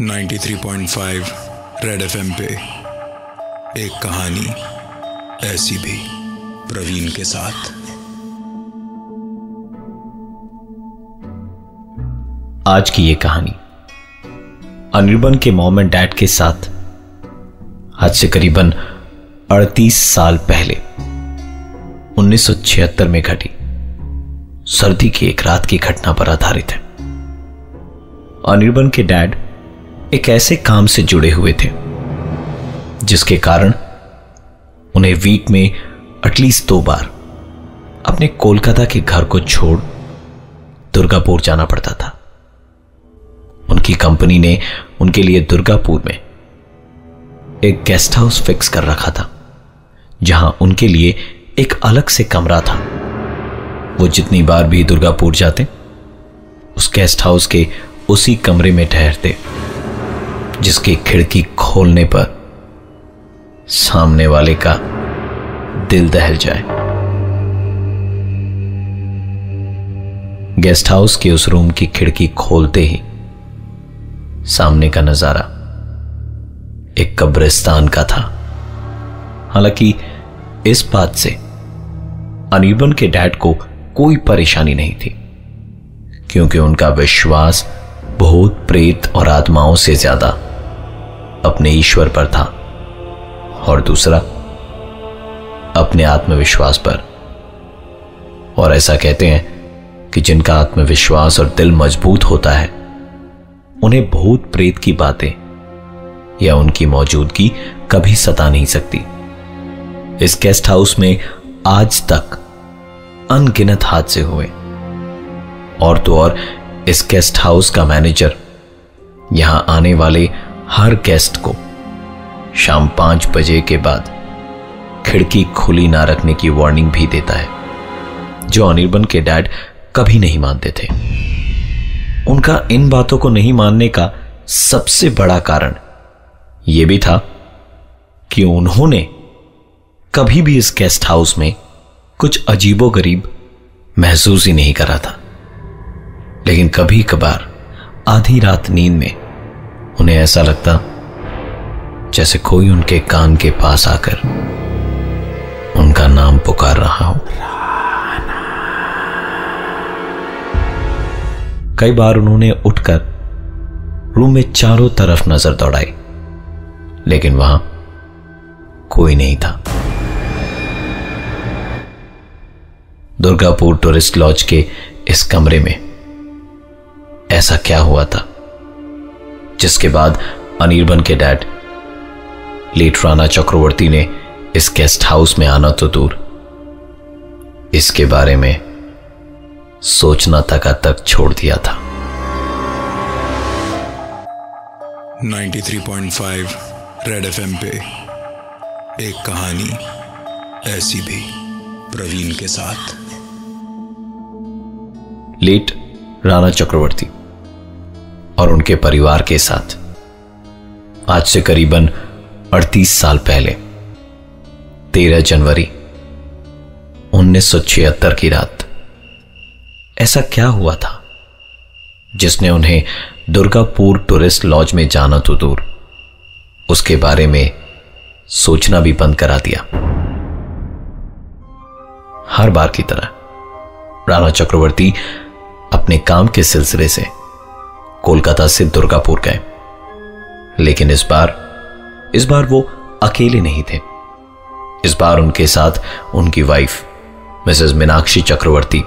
93.5 red FM पे एक कहानी ऐसी भी प्रवीण के साथ। आज की ये कहानी अनिर्बन के मॉम एंड डैड के साथ, आज से करीबन 38 साल पहले 1976 में घटी। सर्दी की एक रात की घटना पर आधारित है। अनिर्बन के डैड एक ऐसे काम से जुड़े हुए थे, जिसके कारण उन्हें वीक में एटलीस्ट दो बार अपने कोलकाता के घर को छोड़ दुर्गापुर जाना पड़ता था। उनकी कंपनी ने उनके लिए दुर्गापुर में एक गेस्ट हाउस फिक्स कर रखा था, जहाँ उनके लिए एक अलग से कमरा था। वो जितनी बार भी दुर्गापुर जाते, उस गेस्ट हाउस के उसी कमरे में ठहरते। जिसकी खिड़की खोलने पर सामने वाले का दिल दहल जाए। गेस्ट हाउस के उस रूम की खिड़की खोलते ही सामने का नज़ारा एक कब्रिस्तान का था। हालाँकि इस बात से अनिबन के डैड को कोई परेशानी नहीं थी, क्योंकि उनका विश्वास भूत प्रेत और आत्माओं से ज़्यादा अपने ईश्वर पर था और दूसरा अपने आत्मविश्वास पर। और ऐसा कहते हैं कि जिनका आत्मविश्वास और दिल मज़बूत होता है, उन्हें भूत प्रेत की बातें या उनकी मौजूदगी कभी सता नहीं सकती। इस गेस्ट हाउस में आज तक अनगिनत हादसे हुए। और तो और, इस गेस्ट हाउस का मैनेजर यहाँ आने वाले हर गेस्ट को शाम पाँच बजे के बाद खिड़की खुली ना रखने की वार्निंग भी देता है, जो अनिर्बन के डैड कभी नहीं मानते थे। उनका इन बातों को नहीं मानने का सबसे बड़ा कारण यह भी था कि उन्होंने कभी भी इस गेस्ट हाउस में कुछ अजीबो गरीब महसूस ही नहीं करा था। लेकिन कभी कभार आधी रात नींद में उन्हें ऐसा लगता जैसे कोई उनके कान के पास आकर उनका नाम पुकार रहा हो। कई बार उन्होंने उठकर रूम में चारों तरफ़ नज़र दौड़ाई, लेकिन वहाँ कोई नहीं था। दुर्गापुर टूरिस्ट लॉज के इस कमरे में ऐसा क्या हुआ था? जिसके बाद अनिर्बन के डैड लेट राणा चक्रवर्ती ने इस गेस्ट हाउस में आना तो दूर। इसके बारे में सोचना तक तक छोड़ दिया था। 93.5 रेड एफएम पे एक कहानी ऐसी भी प्रवीण के साथ। लेट राणा चक्रवर्ती। और उनके परिवार के साथ। आज से करीबन 38 साल पहले 13 जनवरी 1976 की रात, ऐसा क्या हुआ था जिसने उन्हें दुर्गापुर टूरिस्ट लॉज में जाना तो दूर, उसके बारे में सोचना भी बंद करा दिया। हर बार की तरह, राणा चक्रवर्ती अपने काम के सिलसिले से कोलकाता से दुर्गापुर गए। लेकिन इस बार इस बार वो अकेले नहीं थे। इस बार उनके साथ उनकी वाइफ मिसेस मीनाक्षी चक्रवर्ती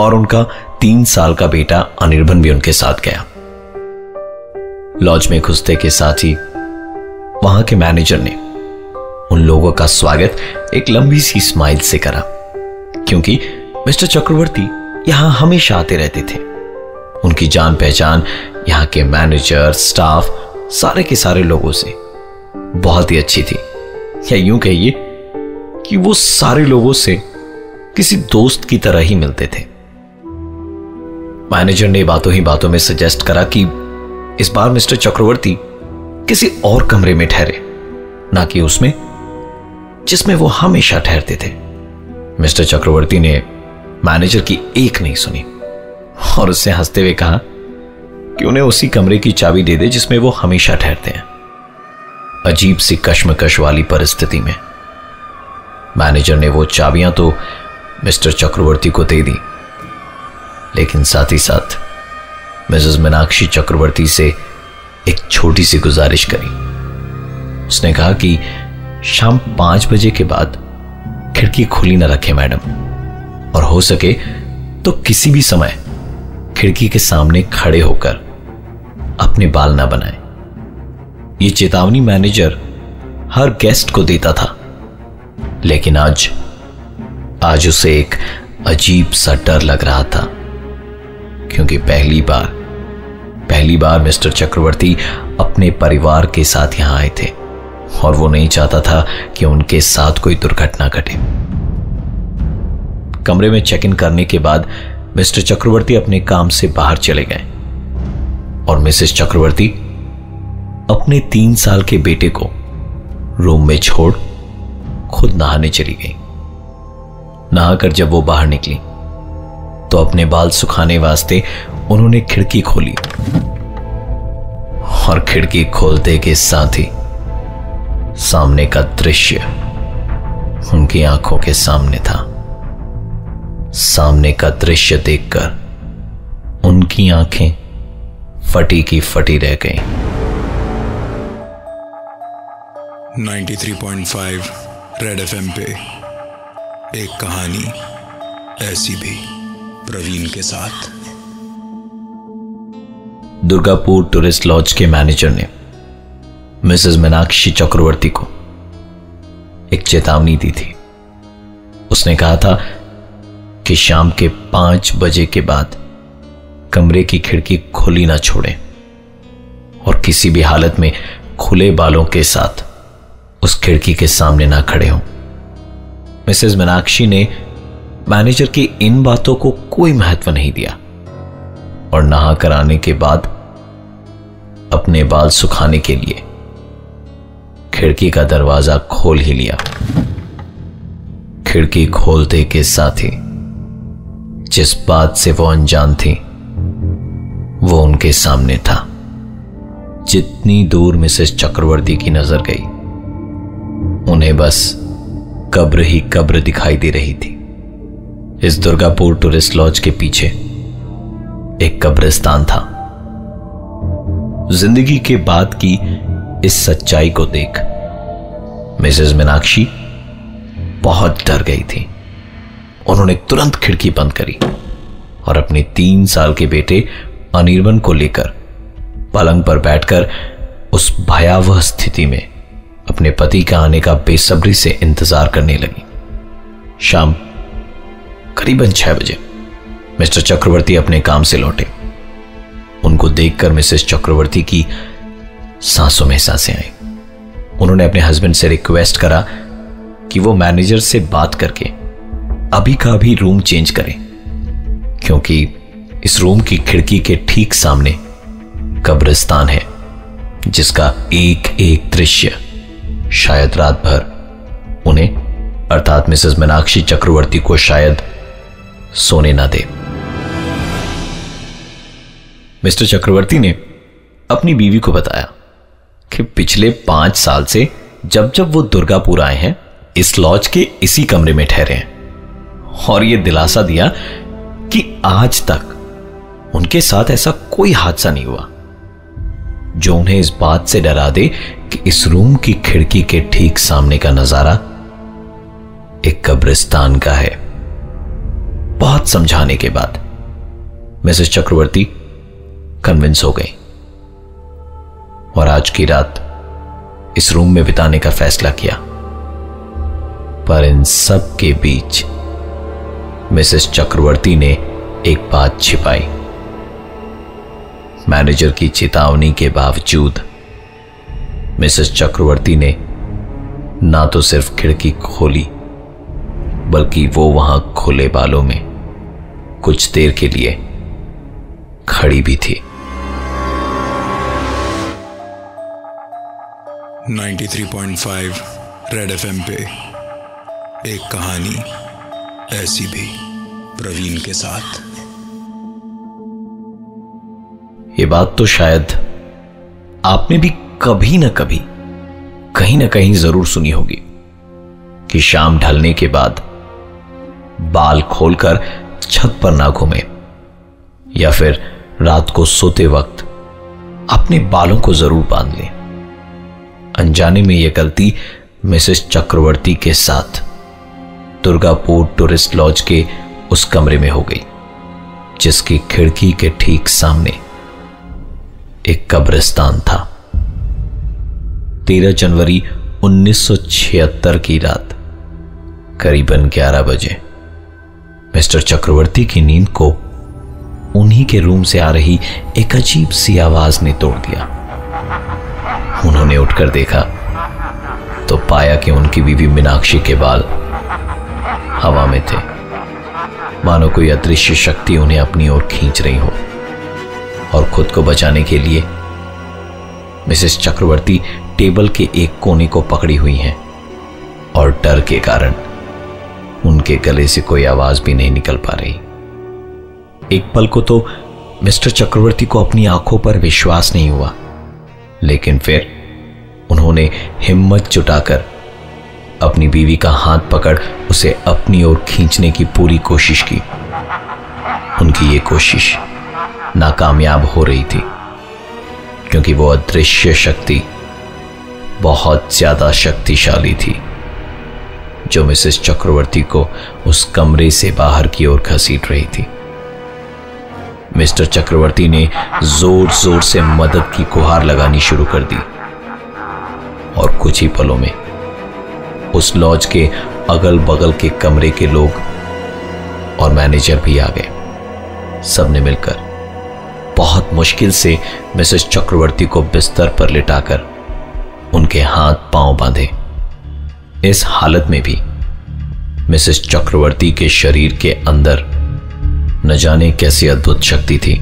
और उनका तीन साल का बेटा अनिर्बन भी उनके साथ गया। लॉज में घुसते के साथ ही वहाँ के मैनेजर ने उन लोगों का स्वागत एक लंबी सी स्माइल से करा, क्योंकि मिस्टर चक्रवर्ती यहाँ हमेशा आते रहते थे। उनकी जान पहचान, यहाँ के मैनेजर, स्टाफ, सारे के सारे लोगों से। बहुत ही अच्छी थी। या यूँ कहिए कि वो सारे लोगों से किसी दोस्त की तरह ही मिलते थे। मैनेजर ने बातों ही बातों में सजेस्ट करा कि इस बार मिस्टर चक्रवर्ती किसी और कमरे में ठहरे, ना कि उसमें, जिसमें वो हमेशा ठहरते थे। मिस्टर चक्रवर्ती ने मैनेजर की एक नहीं सुनी। और उससे हँसते हुए कहा, कि उन्हें उसी कमरे की चाबी दे दे जिसमें वो हमेशा ठहरते हैं। अजीब सी कश्मकश वाली परिस्थिति में। मैनेजर ने वो चाबियाँ तो मिस्टर चक्रवर्ती को दे दी, लेकिन साथ ही साथ मिसेस मीनाक्षी चक्रवर्ती से एक छोटी सी गुजारिश करी। उसने कहा कि शाम पाँच बजे के बाद खिड़की खुली ना रखे, मैडम, और हो सके तो किसी भी समय खिड़की के सामने खड़े होकर अपने बाल ना बनाए। ये चेतावनी मैनेजर हर गेस्ट को देता था। लेकिन आज आज उसे एक अजीब सा डर लग रहा था, क्योंकि पहली बार पहली बार मिस्टर चक्रवर्ती अपने परिवार के साथ यहाँ आए थे और वो नहीं चाहता था कि उनके साथ कोई दुर्घटना घटे। कमरे में चेक इन करने के बाद मिस्टर चक्रवर्ती अपने काम से बाहर चले गए और मिसेस चक्रवर्ती अपने तीन साल के बेटे को रूम में छोड़ खुद नहाने चली गई। नहाकर जब वो बाहर निकली तो अपने बाल सुखाने वास्ते उन्होंने खिड़की खोली और खिड़की खोलते के साथ ही सामने का दृश्य उनकी आँखों के सामने था। सामने का दृश्य देखकर उनकी आँखें फटी की फटी रह गई। 93.5 रेड एफएम पे एक कहानी ऐसी भी प्रवीण के साथ। दुर्गापुर टूरिस्ट लॉज के मैनेजर ने मिसेस मीनाक्षी चक्रवर्ती को एक चेतावनी दी थी। उसने कहा था कि शाम के पाँच बजे के बाद कमरे की खिड़की खुली ना छोड़ें और किसी भी हालत में खुले बालों के साथ उस खिड़की के सामने ना खड़े हों। मिसेस मीनाक्षी ने मैनेजर की इन बातों को कोई महत्व नहीं दिया और नहा कर आने के बाद अपने बाल सुखाने के लिए खिड़की का दरवाज़ा खोल ही लिया। खिड़की खोलते के साथ ही जिस बात से वो अनजान थी, वो उनके सामने था। जितनी दूर मिसेस चक्रवर्ती की नज़र गई, उन्हें बस कब्र ही कब्र दिखाई दे रही थी। इस दुर्गापुर टूरिस्ट लॉज के पीछे एक कब्रिस्तान था। ज़िंदगी के बाद की इस सच्चाई को देख मिसेस मीनाक्षी बहुत डर गई थी। उन्होंने तुरंत खिड़की बंद करी और अपने तीन साल के बेटे अनिर्बन को लेकर पलंग पर बैठकर उस भयावह स्थिति में अपने पति का आने का बेसब्री से इंतज़ार करने लगी। शाम करीबन छह बजे मिस्टर चक्रवर्ती अपने काम से लौटे। उनको देखकर मिसेस चक्रवर्ती की सांसों में साँसें आई। उन्होंने अपने हस्बैंड से रिक्वेस्ट करा कि वो मैनेजर से बात करके अभी का अभी रूम चेंज करें, क्योंकि इस रूम की खिड़की के ठीक सामने कब्रिस्तान है, जिसका एक एक दृश्य शायद रात भर उन्हें, अर्थात मिसेस मीनाक्षी चक्रवर्ती को शायद सोने ना दे। मिस्टर चक्रवर्ती ने अपनी बीवी को बताया कि पिछले पाँच साल से जब जब वो दुर्गापुर आए हैं, इस लॉज के इसी कमरे में ठहरे हैं। और ये दिलासा दिया कि आज तक उनके साथ ऐसा कोई हादसा नहीं हुआ। जो उन्हें इस बात से डरा दे कि इस रूम की खिड़की के ठीक सामने का नज़ारा एक कब्रिस्तान का है। बहुत समझाने के बाद मिसेस चक्रवर्ती कन्विंस हो गई और आज की रात इस रूम में बिताने का फैसला किया। पर इन सब के बीच मिसेस चक्रवर्ती ने एक बात छिपाई। मैनेजर की चेतावनी के बावजूद, मिसेस चक्रवर्ती ने ना तो सिर्फ़ खिड़की खोली, बल्कि वो वहाँ खुले बालों में कुछ देर के लिए खड़ी भी थी। 93.5 रेड एफएम पे एक कहानी। ऐसी भी प्रवीण के साथ। ये बात तो शायद आपने भी कभी ना कभी, कहीं ना कहीं ज़रूर सुनी होगी कि शाम ढलने के बाद बाल खोलकर छत पर ना घूमे या फिर रात को सोते वक्त अपने बालों को ज़रूर बाँध लें। अनजाने में यह गलती मिसेस चक्रवर्ती के साथ दुर्गापुर टूरिस्ट लॉज के उस कमरे में हो गई, जिसकी खिड़की के ठीक सामने एक कब्रिस्तान था। तेरह जनवरी 1976 की रात, करीबन 11 बजे, मिस्टर चक्रवर्ती की नींद को उन्हीं के रूम से आ रही एक अजीब सी आवाज़ ने तोड़ दिया। उन्होंने उठकर देखा तो पाया कि उनकी बीवी मीनाक्षी के बाल हवा में थे। मानो कोई अदृश्य शक्ति उन्हें अपनी ओर खींच रही हो। और खुद को बचाने के लिए मिसेस चक्रवर्ती टेबल के एक कोने को पकड़ी हुई हैं और डर के कारण उनके गले से कोई आवाज़ भी नहीं निकल पा रही। एक पल को तो मिस्टर चक्रवर्ती को अपनी आँखों पर विश्वास नहीं हुआ, लेकिन फिर उन्होंने हिम्मत जुटाकर अपनी बीवी का हाथ पकड़ उसे अपनी ओर खींचने की पूरी कोशिश की। उनकी ये कोशिश नाकामयाब हो रही थी, क्योंकि वो अदृश्य शक्ति बहुत ज़्यादा शक्तिशाली थी, जो मिसेस चक्रवर्ती को उस कमरे से बाहर की ओर घसीट रही थी। मिस्टर चक्रवर्ती ने ज़ोर ज़ोर से मदद की गुहार लगानी शुरू कर दी और कुछ ही पलों में उस लॉज के अगल बगल के कमरे के लोग और मैनेजर भी आ गए। सबने मिलकर बहुत मुश्किल से मिसेस चक्रवर्ती को बिस्तर पर लिटाकर उनके हाथ पाँव बांधे। इस हालत में भी मिसेस चक्रवर्ती के शरीर के अंदर न जाने कैसी अद्भुत शक्ति थी,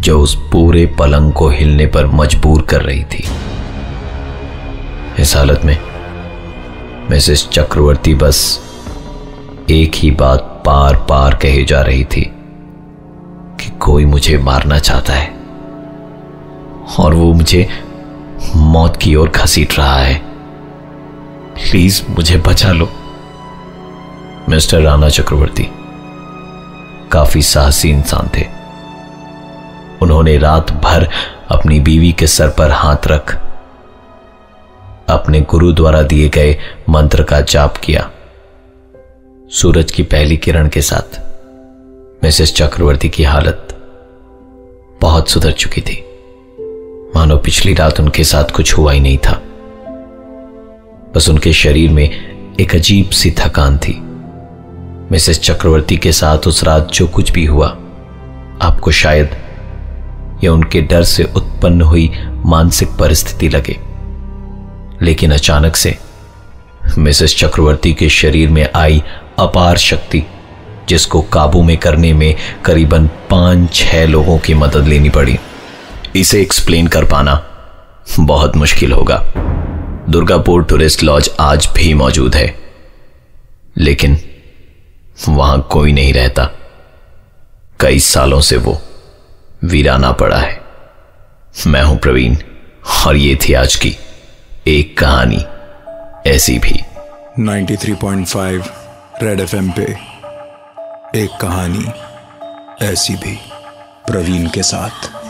जो उस पूरे पलंग को हिलने पर मजबूर कर रही थी। इस हालत में मिसेस चक्रवर्ती बस एक ही बात पार पार कही जा रही थी कि कोई मुझे मारना चाहता है और वो मुझे मौत की ओर घसीट रहा है। प्लीज़ मुझे बचा लो। मिस्टर राणा चक्रवर्ती, काफ़ी साहसी इंसान थे। उन्होंने रात भर अपनी बीवी के सर पर हाथ रख अपने गुरु द्वारा दिए गए मंत्र का जाप किया। सूरज की पहली किरण के साथ मिसेस चक्रवर्ती की हालत बहुत सुधर चुकी थी। मानो पिछली रात उनके साथ कुछ हुआ ही नहीं था। बस उनके शरीर में एक अजीब सी थकान थी। मिसेस चक्रवर्ती के साथ उस रात जो कुछ भी हुआ, आपको शायद यह उनके डर से उत्पन्न हुई मानसिक परिस्थिति लगे। लेकिन अचानक से मिसेस चक्रवर्ती के शरीर में आई अपार शक्ति, जिसको काबू में करने में करीबन पाँच छह लोगों की मदद लेनी पड़ी। इसे एक्सप्लेन कर पाना बहुत मुश्किल होगा। दुर्गापुर टूरिस्ट लॉज आज भी मौजूद है, लेकिन वहाँ कोई नहीं रहता। कई सालों से वो वीराना पड़ा है। मैं हूँ प्रवीण, और ये थी आज की एक कहानी, ऐसी भी। 93.5 रेड एफएम पे, एक कहानी, ऐसी भी, प्रवीण के साथ।